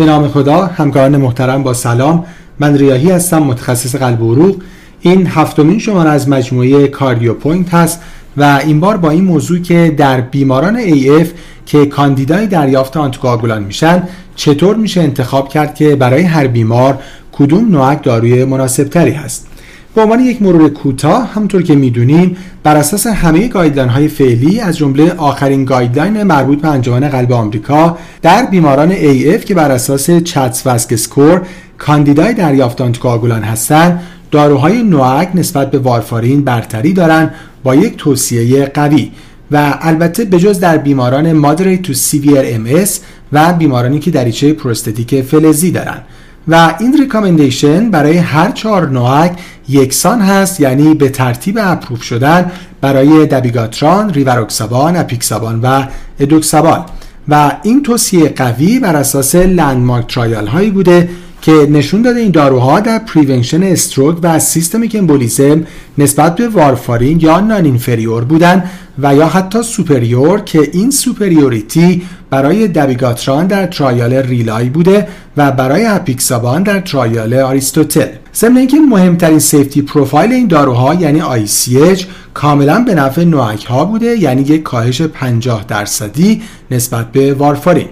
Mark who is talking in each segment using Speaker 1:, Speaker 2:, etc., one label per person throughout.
Speaker 1: به نام خدا همکاران محترم با سلام. من ریاهی هستم متخصص قلب و عروق. این هفتمین شماره از مجموعه CardioPoint هست و این بار با این موضوع که در بیماران AF که کاندیدای دریافت آنتیکواگولان میشن چطور میشه انتخاب کرد که برای هر بیمار کدوم نوع داروی مناسب تری هست؟ به عنوان یک مرور کوتاه همونطور که می‌دونیم بر اساس همه guideline های فعلی از جمله آخرین guideline مربوط به انجمن قلب آمریکا در بیماران AF که بر اساس CHA2DS2-VASc score کاندیدای دریافت آنتیکواگولان هستند داروهای NOAC نسبت به وارفارین برتری دارند با یک توصیه قوی و البته بجز در بیماران moderate to severe MS و بیمارانی که دریچه prosthetic فلزی دارند و این recommendation برای هر چهار NOAC یکسان هست یعنی به ترتیب approve شدن برای دبیگاتران، ریوروکسابان، اپیکسابان و ادوکسابان. و این توصیه قوی بر اساس landmark trial هایی بوده که نشون داده این داروها در prevention stroke و systemic embolism نسبت به وارفارین یا non-inferior بودن و یا حتی superior که این superiority برای دبیگاتران در trial RE-LY بوده و برای اپیکسابان در trial ARISTOTLE. ضمن اینکه مهمترین safety profile این داروها یعنی ICH کاملا به نفع نوعک ها بوده یعنی یک کاهش 50 درصدی نسبت به وارفارین.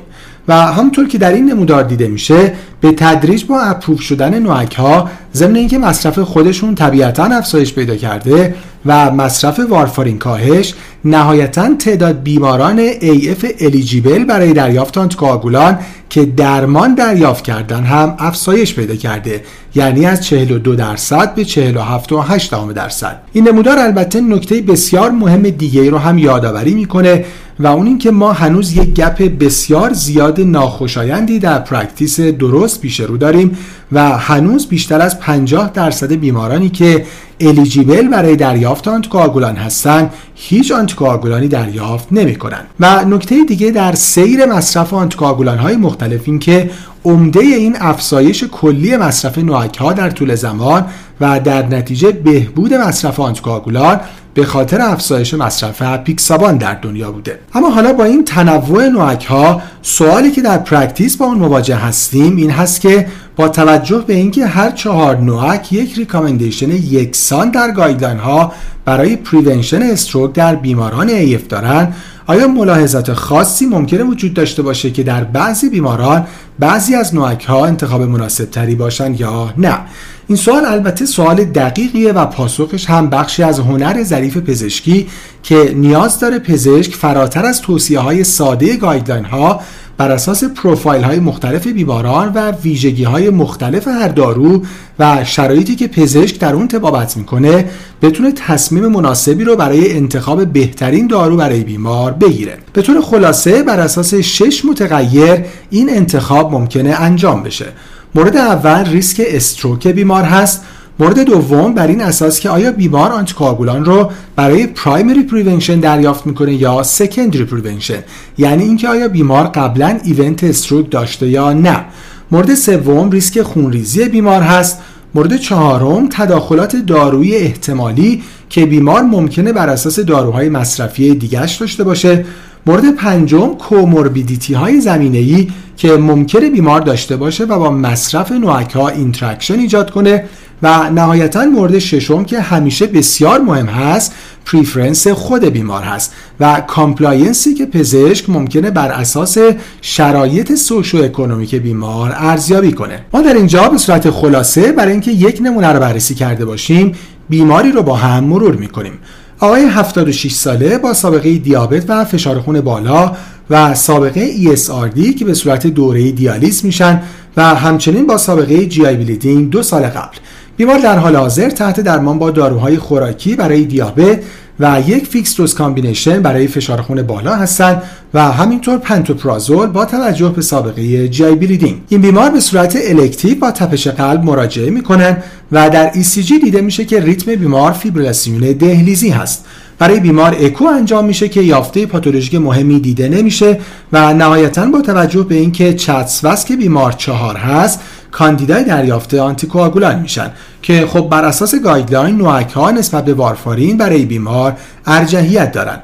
Speaker 1: و همونطور که در این نمودار دیده میشه به تدریج با اپروف شدن نوعک ها ضمن اینکه مصرف خودشون طبیعتا افزایش پیدا کرده و مصرف وارفارین کاهش نهایتا تعداد بیماران AF الیجیبل برای دریافت آنتیکواگولان که درمان دریافت کردن هم افزایش پیدا کرده. یعنی از 42 درصد به 47.8 درصد. این نمودار البته نکته بسیار مهم دیگه رو هم یادآوری می‌کنه و اون اینکه ما هنوز یک gap بسیار زیاد ناخوشایندی در practice درست پیش رو داریم و هنوز بیشتر از 50 درصد بیمارانی که eligible برای دریافت آنتیکواگولان هستند هیچ آنتیکواگولانی دریافت نمی کنن. و نکته دیگه در سیر مصرف آنتیکواگولان های مختلف این که عمده این افزایش کلی مصرف NOAC ها در طول زمان و در نتیجه بهبود مصرف آنتیکواگولان به خاطر افزایش مصرف اپیکسابان در دنیا بوده. اما حالا با این تنوع NOAC ها سوالی که در practice با اون مواجه هستیم این هست که با توجه به اینکه هر چهار NOAC یک recommendation یکسان در guideline ها برای prevention stroke در بیماران AF دارن آیا ملاحظات خاصی ممکنه وجود داشته باشه که در بعضی بیماران بعضی از NOAC ها انتخاب مناسب تری باشن یا نه؟ این سوال البته سوال دقیقیه و پاسخش هم بخشی از هنر ظریف پزشکیه که نیاز داره پزشک فراتر از توصیه های ساده guideline ها بر اساس پروفایل های مختلف بیماران و ویژگی های مختلف هر دارو و شرایطی که پزشک در اون طبابت می‌کنه بتونه تصمیم مناسبی رو برای انتخاب بهترین دارو برای بیمار بگیره. به طور خلاصه بر اساس شش متغیر این انتخاب ممکنه انجام بشه. مورد اول ریسک stroke بیمار هست. مورد دوم بر این اساس که آیا بیمار آنتیکواگولان رو برای primary prevention دریافت می‌کنه یا secondary prevention؟ یعنی اینکه آیا بیمار قبلا event stroke داشته یا نه. مورد سوم ریسک خونریزی بیمار هست. مورد چهارم تداخلات دارویی احتمالی که بیمار ممکنه بر اساس داروهای مصرفی دیگرش داشته باشه. مورد پنجم comorbidity های زمینه ای که ممکنه بیمار داشته باشه و با مصرف NOAC ها interaction ایجاد کنه و نهایتا مورد ششم که همیشه بسیار مهم هست preference خود بیمار هست و compliance ی که پزشک ممکنه بر اساس شرایط socioeconomic بیمار ارزیابی کنه. ما در اینجا به صورت خلاصه برای اینکه یک نمونه رو بررسی کرده باشیم بیماری رو با هم مرور می‌کنیم. آقای 76 ساله با سابقه دیابت و فشار خون بالا و سابقه ESRD که به صورت دوره‌ای دیالیز میشن و همچنین با سابقه GI bleeding دو سال قبل. بیمار در حال حاضر تحت درمان با داروهای خوراکی برای دیابت و یک fixed dose combination برای فشار خون بالا هستند و همینطور پنتوپرازول با توجه به سابقه GI bleeding این بیمار به صورت elective با تپش قلب مراجعه می‌کنن و در ECG دیده میشه که ریتم بیمار فیبریلاسیون دهلیزی هست. برای بیمار اکو انجام میشه که یافته پاتولوژیک مهمی دیده نمیشه و نهایتا با توجه به اینکه CHA2DS2-VASc بیمار چهار هست کاندیدای دریافت آنتیکواگولان میشن که خب بر اساس guideline NOAC ها نسبت به وارفارین برای بیمار ارجحیت دارن.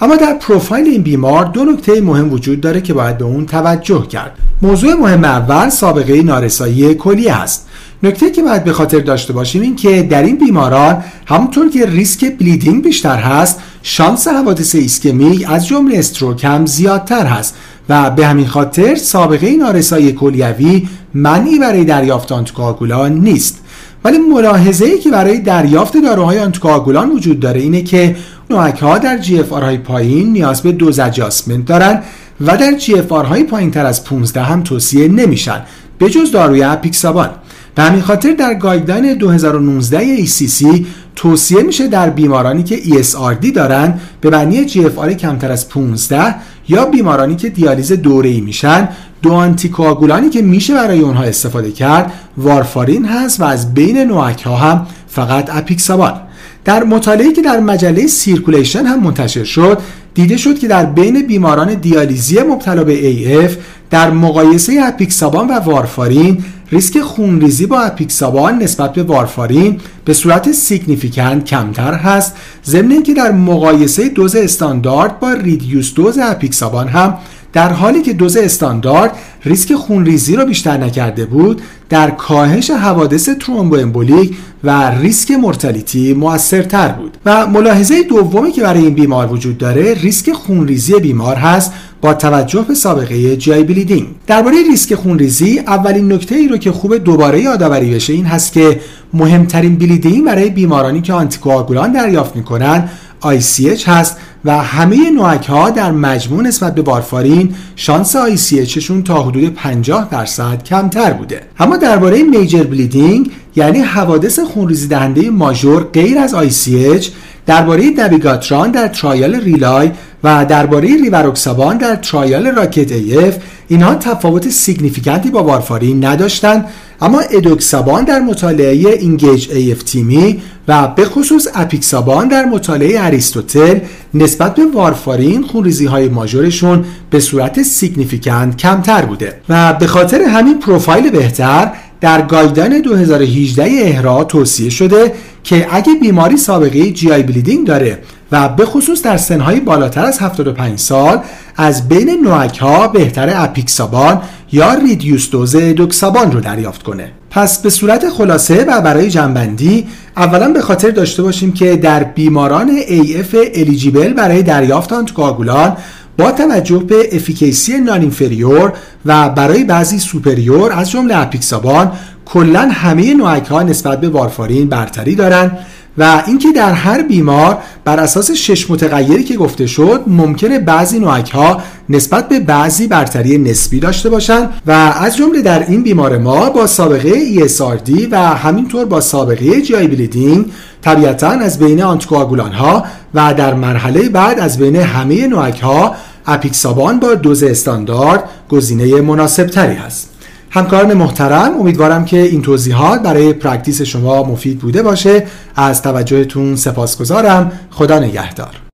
Speaker 1: اما در پروفایل این بیمار دو نکته مهم وجود داره که باید به اون توجه کرد. موضوع مهم اول سابقه نارسایی کلیه است نکته‌ای که باید به خاطر داشته باشیم این که در این بیماران همونطور که ریسک bleeding بیشتر هست شانس حوادث ایسکمی از جمله stroke هم زیادتر هست. و به همین خاطر سابقه نارسایی کلیوی منعی برای دریافت آنتیکواگولان نیست. ولی ملاحظه ای که برای دریافت داروهای آنتیکواگولان وجود داره اینه که NOAC ها در GFR های پایین نیاز به dose adjustment دارن و در GFR های پایین تر از 15 هم توصیه نمیشن به جز داروی اپیکسابان. به همین خاطر در guideline 2019 ACC توصیه میشه در بیمارانی که ESRD دارن به معنی GFR کمتر از 15 یا بیمارانی که دیالیز دوره‌ای میشن دو آنتیکواگولانی که میشه برای اونها استفاده کرد وارفارین هست و از بین NOAC ها هم فقط اپیکسابان در مطالعه‌ای که در مجله Circulation هم منتشر شد دیده شد که در بین بیماران دیالیزی مبتلا به AF در مقایسه اپیکسابان و وارفارین ریسک خونریزی با اپیکسابان نسبت به وارفارین به صورت significant کمتر هست. ضمن اینکه در مقایسه دوز استاندارد با reduced dose اپیکسابان هم در حالی که دوز استاندارد ریسک خونریزی را بیشتر نکرده بود در کاهش حوادث ترومبو امبولیک و ریسک mortality موثرتر بود. و ملاحظه دومی که برای این بیمار وجود داره ریسک خونریزی بیمار هست با توجه به سابقه GI bleeding درباره ریسک خونریزی اولین نکته ای رو که خوبه دوباره یادآوری بشه این هست که مهمترین bleeding برای بیمارانی که آنتیکواگولان دریافت می‌کنن ICH هست و همه NOAC ها در مجموع نسبت به وارفارین شانس ICH شون تا حدود 50 درصد کمتر بوده. اما درباره major bleeding یعنی حوادث خونریزی دهنده ماژور غیر از ICH درباره دابیگاتران در trial RE-LY و درباره ریوروکسابان در trial ROCKET AF اینها تفاوت significant ی با وارفارین نداشتند اما ادوکسابان در مطالعه ENGAGE AF-TIMI و به خصوص اپیکسابان در مطالعه ARISTOTLE نسبت به وارفارین خونریزی های ماژورشون به صورت significant کمتر بوده. و به خاطر همین پروفایل بهتر در guideline 2018 EHRA توصیه شده که اگه بیماری سابقه GI bleeding داره و به خصوص در سنهای بالاتر از 75 سال از بین NOAC ها بهتره اپیکسابان یا reduced dose ادوکسابان رو دریافت کنه. پس به صورت خلاصه و برای جمع‌بندی اولا به خاطر داشته باشیم که در بیماران AF eligible برای دریافت آنتیکواگولان با توجه به efficacy non-inferior و برای بعضی superior از جمله اپیکسابان کلا همه نوک ها نسبت به وارفارین برتری دارند و اینکه در هر بیمار بر اساس شش متغیری که گفته شد ممکنه بعضی نوک ها نسبت به بعضی برتری نسبی داشته باشند و از جمله در این بیمار ما با سابقه ESRD و همینطور با سابقه جی بلیدینگ طبیعتا از بین آنتیکواگولان ها و در مرحله بعد از بین همه نوک ها اپیکسابان با دوز استاندارد گزینه مناسب تری هست. همکاران محترم امیدوارم که این توضیحات برای پرکتیس شما مفید بوده باشه. از توجهتون سپاسگزارم. خدا نگهدار.